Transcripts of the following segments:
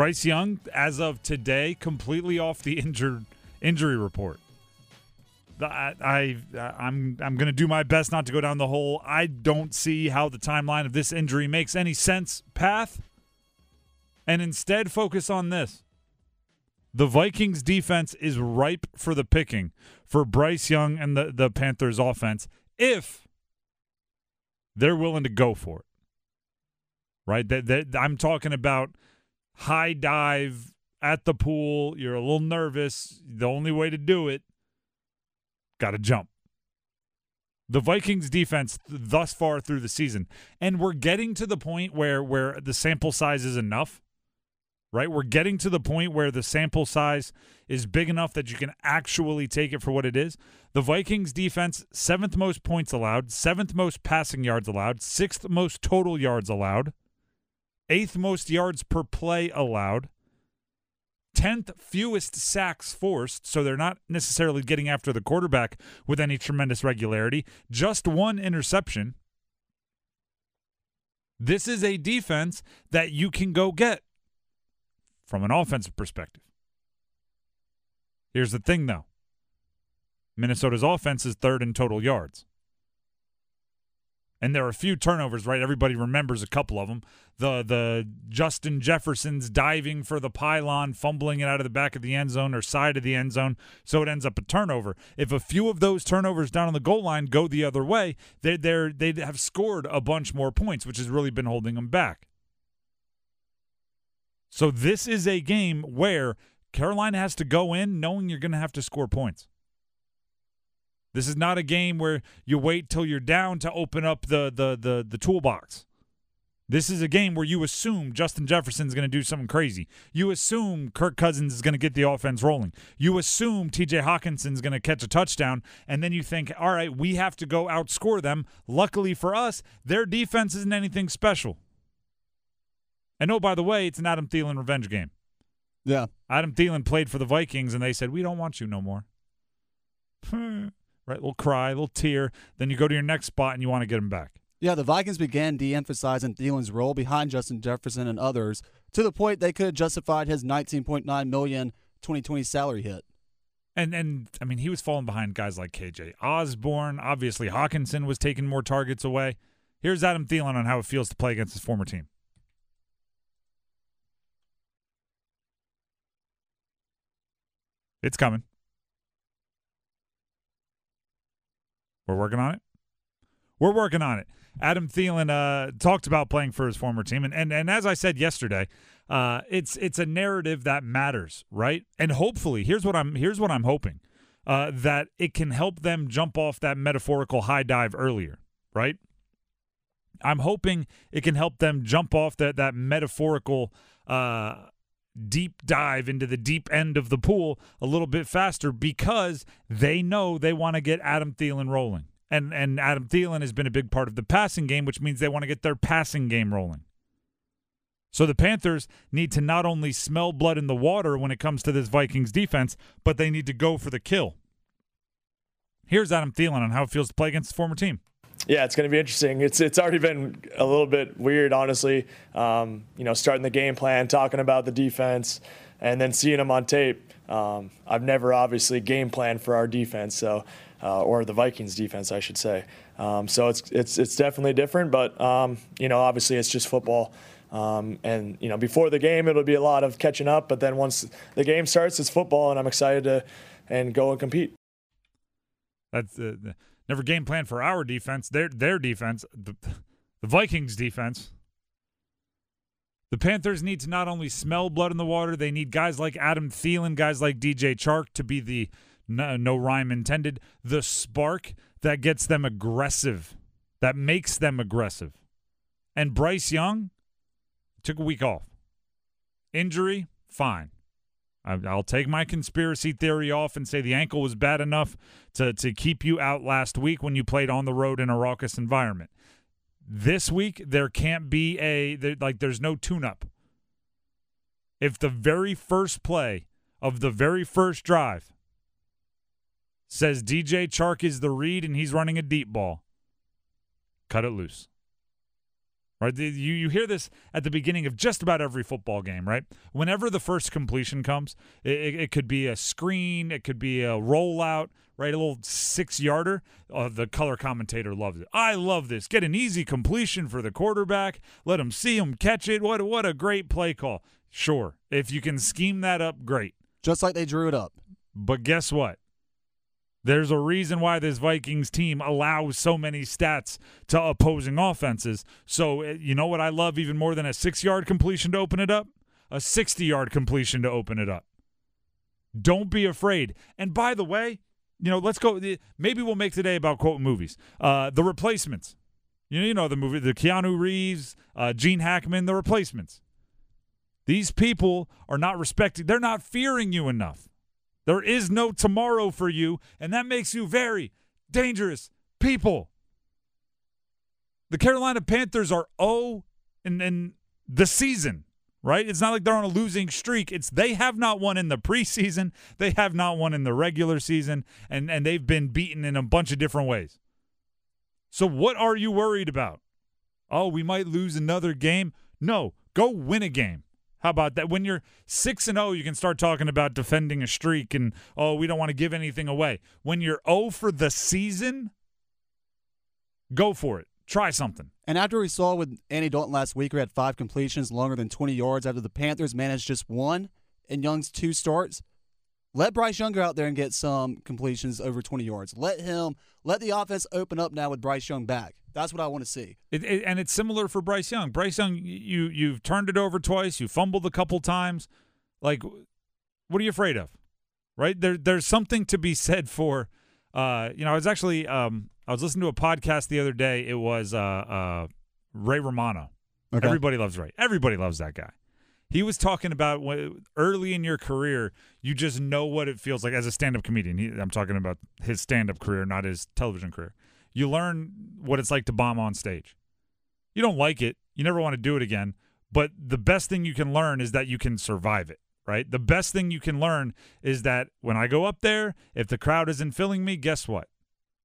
Bryce Young, as of today, completely off the injured injury report. I, I I'm I'm going to do my best not to go down the hole. I don't see how the timeline of this injury makes any sense. Path, and instead focus on this. The Vikings defense is ripe for the picking for Bryce Young and the, the Panthers offense if they're willing to go for it. Right? That, that I'm talking about high dive at the pool. You're a little nervous. The only way to do it, got to jump. The Vikings defense thus far through the season, and we're getting to the point where where the sample size is enough right? We're getting to the point where the sample size is big enough that you can actually take it for what it is. The Vikings defense, seventh most points allowed, seventh most passing yards allowed, sixth most total yards allowed, eighth most yards per play allowed, 10th fewest sacks forced, so they're not necessarily getting after the quarterback with any tremendous regularity, just one interception. This is a defense that you can go get from an offensive perspective. Here's the thing, though Minnesota's offense is third in total yards. And there are a few turnovers, right? Everybody remembers a couple of them. The the Justin Jefferson's diving for the pylon, fumbling it out of the back of the end zone or side of the end zone, so it ends up a turnover. If a few of those turnovers down on the goal line go the other way, they they they'd have scored a bunch more points, which has really been holding them back. So this is a game where Carolina has to go in knowing you're going to have to score points. This is not a game where you wait till you're down to open up the the the, the toolbox. This is a game where you assume Justin Jefferson's going to do something crazy. You assume Kirk Cousins is going to get the offense rolling. You assume TJ Hockenson's going to catch a touchdown. And then you think, all right, we have to go outscore them. Luckily for us, their defense isn't anything special. And oh, by the way, it's an Adam Thielen revenge game. Yeah. Adam Thielen played for the Vikings, and they said, We don't want you no more. right? Little cry, little tear. Then you go to your next spot and you want to get him back. Yeah, the Vikings began de emphasizing Thielen's role behind Justin Jefferson and others to the point they could have justified his $19.9 million 2020 salary hit. And and I mean he was falling behind guys like KJ Osborn. Obviously Hockenson was taking more targets away. Here's Adam Thielen on how it feels to play against his former team. It's coming. We're working on it. We're working on it. Adam Thielen uh, talked about playing for his former team, and and, and as I said yesterday, uh, it's it's a narrative that matters, right? And hopefully, here's what I'm here's what I'm hoping uh, that it can help them jump off that metaphorical high dive earlier, right? I'm hoping it can help them jump off that that metaphorical uh, deep dive into the deep end of the pool a little bit faster because they know they want to get Adam Thielen rolling. And and Adam Thielen has been a big part of the passing game, which means they want to get their passing game rolling. So the Panthers need to not only smell blood in the water when it comes to this Vikings defense, but they need to go for the kill. Here's Adam Thielen on how it feels to play against his former team. Yeah, it's going to be interesting. It's it's already been a little bit weird, honestly. Um, you know, starting the game plan, talking about the defense, and then seeing them on tape. Um, I've never obviously game planned for our defense, so uh, or the Vikings defense, I should say. Um, so it's it's it's definitely different, but um, you know, obviously it's just football. Um, and you know, before the game, it'll be a lot of catching up, but then once the game starts, it's football, and I'm excited to and go and compete. That's uh, never game plan for our defense. Their their defense, the, the Vikings defense. The Panthers need to not only smell blood in the water, they need guys like Adam Thielen, guys like DJ Chark to be the no, no rhyme intended, the spark that gets them aggressive, that makes them aggressive. And Bryce Young took a week off. Injury, fine. I'll take my conspiracy theory off and say the ankle was bad enough to, to keep you out last week when you played on the road in a raucous environment. This week, there can't be a, there, like, there's no tune up. If the very first play of the very first drive says DJ Chark is the read and he's running a deep ball, cut it loose. Right? You you hear this at the beginning of just about every football game, right? Whenever the first completion comes, it, it, could be a screen, it could be a rollout, right? A little six yarder. Uh, the color commentator loves it. I love this. Get an easy completion for the quarterback. Let him see him catch it. What what a great play call. Sure, if you can scheme that up, great. Just like they drew it up. But guess what? There's a reason why this Vikings team allows so many stats to opposing offenses. So, uh, you know what I love even more than a six yard completion to open it up? A 60 yard completion to open it up. Don't be afraid. And by the way, you know, let's go. Maybe we'll make today about quote movies. Uh, the replacements. You know, you know the movie, the Keanu Reeves, uh, Gene Hackman, the replacements. These people are not respecting. They're not fearing you enough. There is no tomorrow for you, and that makes you very dangerous people. The Carolina Panthers are 0 in, in the season, right? It's not like they're on a losing streak. It's they have not won in the preseason, they have not won in the regular season, and, and they've been beaten in a bunch of different ways. So what are you worried about? Oh, we might lose another game. No, go win a game. How about that? When you're 6 and 0, you can start talking about defending a streak and oh, we don't want to give anything away. When you're 0 for the season, go for it. Try something. And after we saw with Andy Dalton last week, we had five completions longer than 20 yards after the Panthers managed just one in Young's two starts, let Bryce Young go out there and get some completions over 20 yards. Let him let the offense open up now with Bryce Young back. That's what I want to see. It, it, and it's similar for Bryce Young. Bryce Young, you you've turned it over twice. You fumbled a couple times. Like, what are you afraid of? Right there, there's something to be said for. Uh, you know, I was actually um, I was listening to a podcast the other day. It was uh, uh, Ray Romano. Okay. Everybody loves Ray. Everybody loves that guy. He was talking about when, early in your career, you just know what it feels like as a stand-up comedian. He, I'm talking about his stand-up career, not his television career you learn what it's like to bomb on stage. You don't like it, you never want to do it again, but the best thing you can learn is that you can survive it, right? The best thing you can learn is that when I go up there, if the crowd isn't filling me, guess what?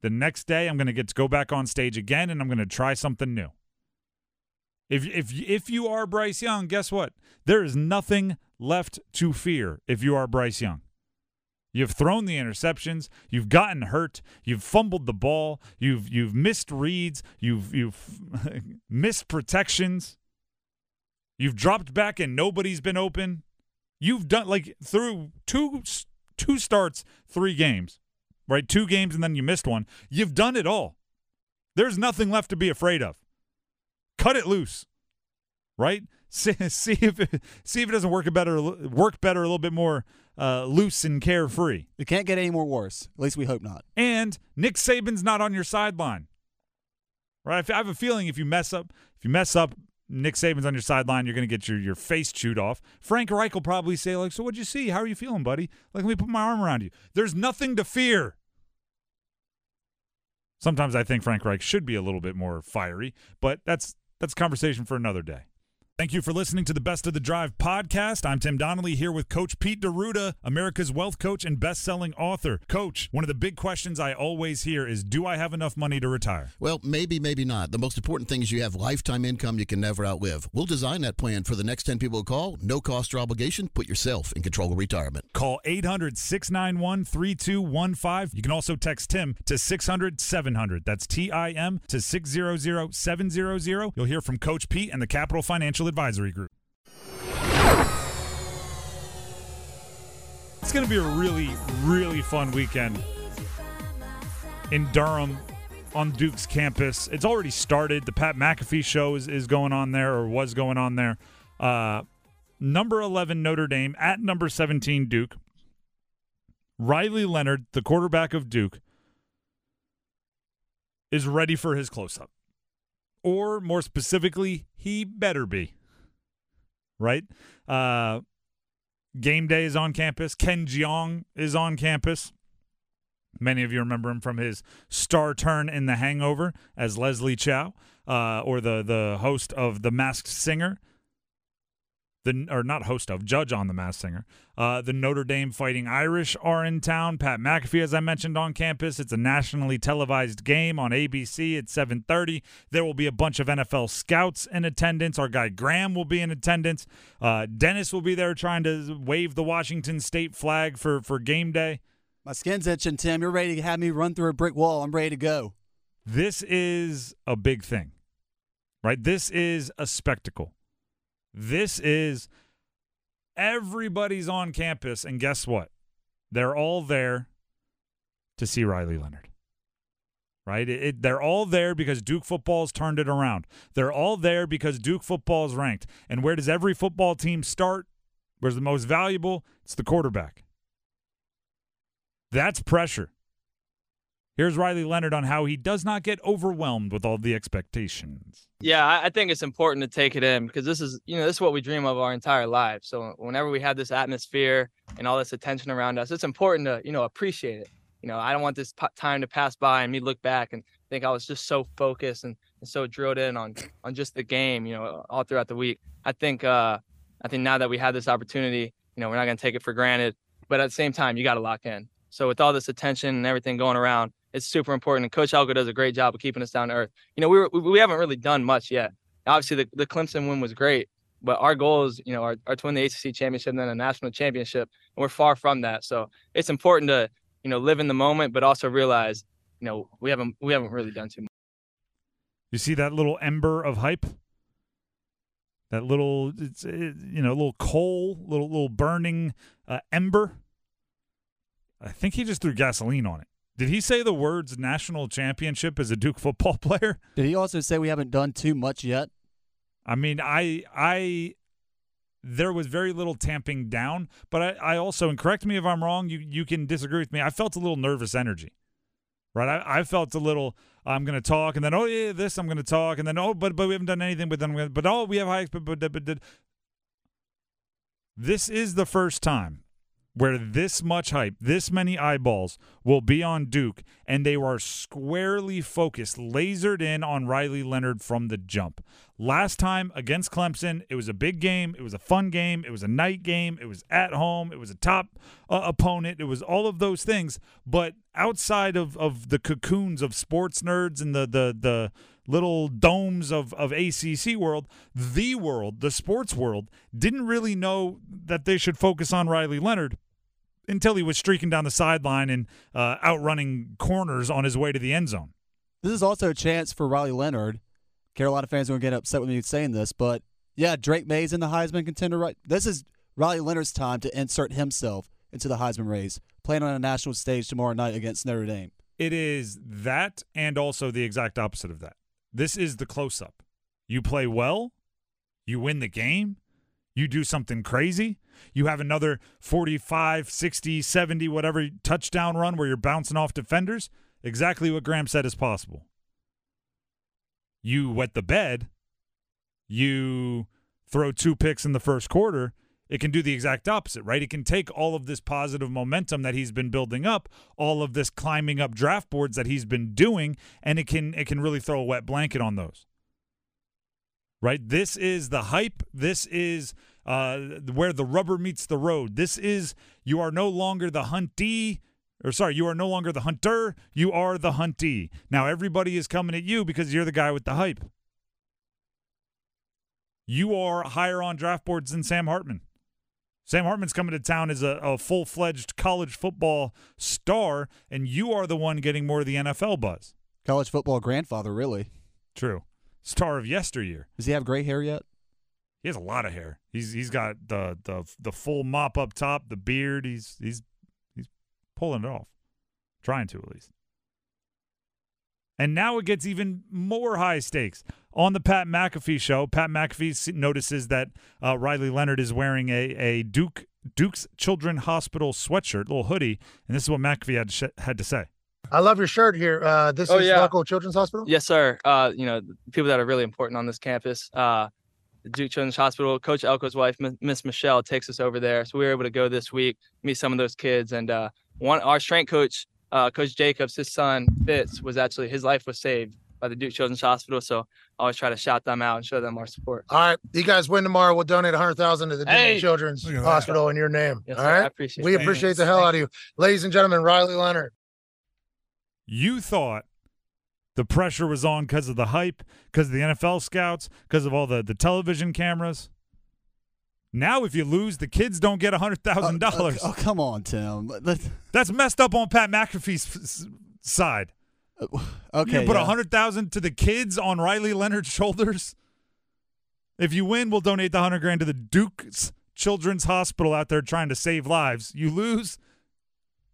The next day I'm going to get to go back on stage again and I'm going to try something new. If if if you are Bryce Young, guess what? There is nothing left to fear if you are Bryce Young. You've thrown the interceptions. You've gotten hurt. You've fumbled the ball. You've you've missed reads. You've you've missed protections. You've dropped back and nobody's been open. You've done like through two two starts, three games, right? Two games and then you missed one. You've done it all. There's nothing left to be afraid of. Cut it loose, right? See, see if it, see if it doesn't work better work better a little bit more uh, loose and carefree. It can't get any more worse. At least we hope not. And Nick Saban's not on your sideline. Right? I have a feeling if you mess up, if you mess up, Nick Saban's on your sideline, you're going to get your, your face chewed off. Frank Reich will probably say, like, so what'd you see? How are you feeling, buddy? Like, let me put my arm around you. There's nothing to fear. Sometimes I think Frank Reich should be a little bit more fiery, but that's that's conversation for another day. Thank you for listening to the Best of the Drive podcast. I'm Tim Donnelly here with Coach Pete D'Arruda, America's wealth coach and best-selling author. Coach, one of the big questions I always hear is, do I have enough money to retire? Well, maybe, maybe not. The most important thing is you have lifetime income you can never outlive. We'll design that plan for the next 10 people who call. No cost or obligation. Put yourself in control of retirement. Call 800-691-3215. You can also text Tim to 600-700. That's T-I-M to 600-700. You'll hear from Coach Pete and the Capital Financial Advisory Group. It's going to be a really, really fun weekend in Durham on Duke's campus. It's already started. The Pat McAfee show is, is going on there or was going on there. Uh, number 11 Notre Dame at number 17 Duke. Riley Leonard, the quarterback of Duke, is ready for his close up. Or more specifically, he better be right? Uh, game day is on campus. Ken Jeong is on campus. Many of you remember him from his star turn in The Hangover as Leslie Chow, uh, or the the host of The Masked Singer. The or not host of, judge on the Masked Singer. Uh, the Notre Dame Fighting Irish are in town. Pat McAfee, as I mentioned on campus, it's a nationally televised game on ABC at 7:30. There will be a bunch of NFL scouts in attendance. Our guy Graham will be in attendance. Uh, Dennis will be there trying to wave the Washington State flag for for game day. My skin's itching, Tim. You're ready to have me run through a brick wall. I'm ready to go. This is a big thing, right? This is a spectacle. This is everybody's on campus, and guess what? They're all there to see Riley Leonard. Right? It, it, they're all there because Duke football's turned it around. They're all there because Duke football is ranked. And where does every football team start? Where's the most valuable? It's the quarterback. That's pressure. Here's Riley Leonard on how he does not get overwhelmed with all the expectations. Yeah, I think it's important to take it in because this is, you know, this is what we dream of our entire life. So whenever we have this atmosphere and all this attention around us, it's important to, you know, appreciate it. You know, I don't want this time to pass by and me look back and think I was just so focused and, and so drilled in on on just the game, you know, all throughout the week. I think uh I think now that we have this opportunity, you know, we're not going to take it for granted, but at the same time, you got to lock in. So with all this attention and everything going around, it's super important. And Coach Elko does a great job of keeping us down to earth. You know, we were, we haven't really done much yet. Obviously, the, the Clemson win was great, but our goals, you know, are, are to win the ACC championship and then a national championship. And we're far from that. So it's important to, you know, live in the moment, but also realize, you know, we haven't we haven't really done too much. You see that little ember of hype? That little, it's it, you know, little coal, little little burning uh, ember. I think he just threw gasoline on it. Did he say the words national championship as a Duke football player? Did he also say we haven't done too much yet? I mean, I I there was very little tamping down, but I, I also and correct me if I'm wrong, you you can disagree with me. I felt a little nervous energy. Right? I, I felt a little I'm gonna talk and then oh yeah, this I'm gonna talk and then oh but but we haven't done anything, but then but oh we have high but, but, but, but this is the first time where this much hype, this many eyeballs will be on Duke, and they are squarely focused, lasered in on Riley Leonard from the jump. Last time against Clemson, it was a big game. It was a fun game. It was a night game. It was at home. It was a top uh, opponent. It was all of those things. But outside of, of the cocoons of sports nerds and the the the little domes of, of ACC world, the world, the sports world, didn't really know that they should focus on Riley Leonard until he was streaking down the sideline and uh, outrunning corners on his way to the end zone. This is also a chance for Riley Leonard. Carolina fans are going to get upset with me saying this, but yeah, Drake Maye's in the Heisman contender. Right, this is Riley Leonard's time to insert himself into the Heisman race, playing on a national stage tomorrow night against Notre Dame. It is that, and also the exact opposite of that. This is the close-up. You play well, you win the game, you do something crazy, you have another 45, 60, 70, whatever touchdown run where you're bouncing off defenders. Exactly what Graham said is possible. You wet the bed, you throw two picks in the first quarter. It can do the exact opposite, right? It can take all of this positive momentum that he's been building up, all of this climbing up draft boards that he's been doing, and it can it can really throw a wet blanket on those. Right? This is the hype. This is uh, where the rubber meets the road. This is you are no longer the huntee, or sorry, you are no longer the hunter. You are the huntee. Now everybody is coming at you because you're the guy with the hype. You are higher on draft boards than Sam Hartman. Sam Hartman's coming to town as a, a full fledged college football star, and you are the one getting more of the NFL buzz. College football grandfather, really. True. Star of yesteryear. Does he have gray hair yet? He has a lot of hair. He's he's got the the the full mop up top, the beard. He's he's he's pulling it off, trying to at least. And now it gets even more high stakes. On the Pat McAfee show, Pat McAfee notices that uh, Riley Leonard is wearing a, a Duke Duke's Children Hospital sweatshirt, little hoodie, and this is what McAfee had to, sh- had to say. I love your shirt here. Uh, this oh, is yeah. local Children's Hospital. Yes, sir. Uh, you know, people that are really important on this campus. Uh, Duke Children's Hospital. Coach Elko's wife, Miss Michelle, takes us over there, so we were able to go this week, meet some of those kids, and uh, one our strength coach, uh, Coach Jacobs, his son Fitz, was actually his life was saved by the Duke Children's Hospital. So I always try to shout them out and show them our support. All right, you guys win tomorrow. We'll donate a hundred thousand to the Hey! Duke Children's Look that. Hospital in your name. Yes, All sir. I appreciate we it. appreciate the hell out of you, ladies and gentlemen. Riley Leonard. You thought the pressure was on because of the hype, because of the NFL scouts, because of all the, the television cameras. Now, if you lose, the kids don't get hundred oh, thousand Oh, dollars. oh, come on, Tim. Let- That's messed up on Pat McAfee's side. Uh, okay, you put a hundred thousand to the kids on Riley Leonard's shoulders. If you win, we'll donate the hundred grand to the Duke's Children's Hospital out there trying to save lives. You lose.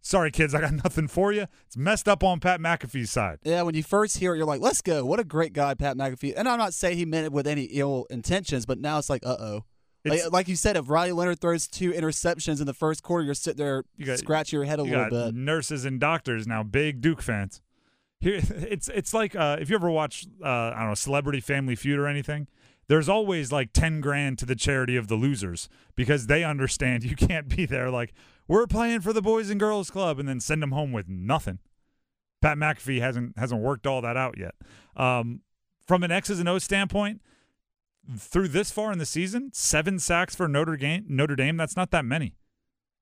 Sorry, kids, I got nothing for you. It's messed up on Pat McAfee's side. Yeah, when you first hear it, you're like, "Let's go! What a great guy, Pat McAfee." And I'm not saying he meant it with any ill intentions, but now it's like, "Uh oh." Like, like you said, if Riley Leonard throws two interceptions in the first quarter, you're sitting there You got- scratching your head a you little bit. nurses and doctors now, big Duke fans. Here, it's it's like uh, if you ever watch uh, I don't know Celebrity Family Feud or anything. There's always like ten grand to the charity of the losers because they understand you can't be there like we're playing for the Boys and Girls Club and then send them home with nothing. Pat McAfee hasn't hasn't worked all that out yet. Um, from an X's and O's standpoint, through this far in the season, seven sacks for Notre Dame. Notre Dame. That's not that many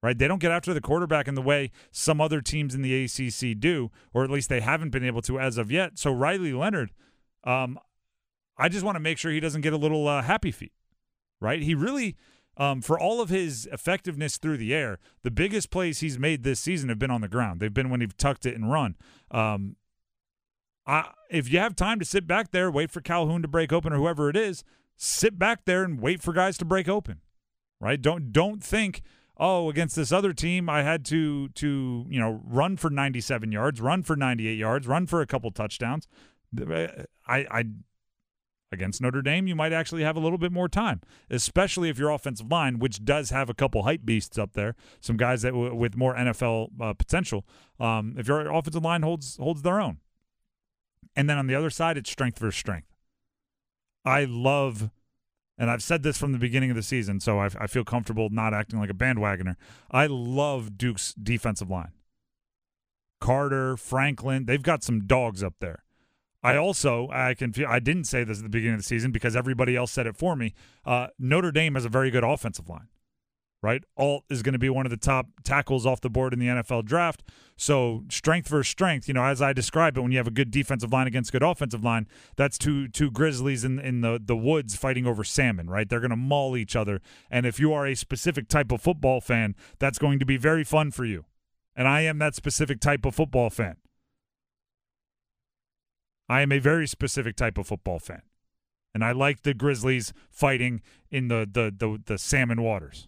right? They don't get after the quarterback in the way some other teams in the ACC do, or at least they haven't been able to as of yet. So Riley Leonard, um, I just want to make sure he doesn't get a little uh, happy feet, right? He really, um, for all of his effectiveness through the air, the biggest plays he's made this season have been on the ground. They've been when he's tucked it and run. Um, I, if you have time to sit back there, wait for Calhoun to break open or whoever it is, sit back there and wait for guys to break open, right? Don't don't think oh, against this other team, I had to to you know run for 97 yards, run for 98 yards, run for a couple touchdowns. I I against Notre Dame, you might actually have a little bit more time, especially if your offensive line, which does have a couple hype beasts up there, some guys that w- with more NFL uh, potential. Um, if your offensive line holds holds their own, and then on the other side, it's strength versus strength. I love and I've said this from the beginning of the season, so I, I feel comfortable not acting like a bandwagoner. I love Duke's defensive line. Carter, Franklin, they've got some dogs up there. I also I can I didn't say this at the beginning of the season because everybody else said it for me. Uh, Notre Dame has a very good offensive line, right? Alt is going to be one of the top tackles off the board in the NFL draft. So strength versus strength, you know, as I describe it, when you have a good defensive line against good offensive line, that's two two Grizzlies in in the the woods fighting over salmon, right? They're going to maul each other, and if you are a specific type of football fan, that's going to be very fun for you. And I am that specific type of football fan. I am a very specific type of football fan. And I like the Grizzlies fighting in the the the, the salmon waters.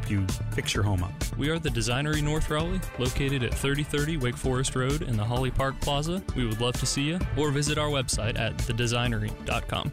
help you fix your home up. We are the Designery North Raleigh, located at 3030 Wake Forest Road in the Holly Park Plaza. We would love to see you, or visit our website at thedesignery.com.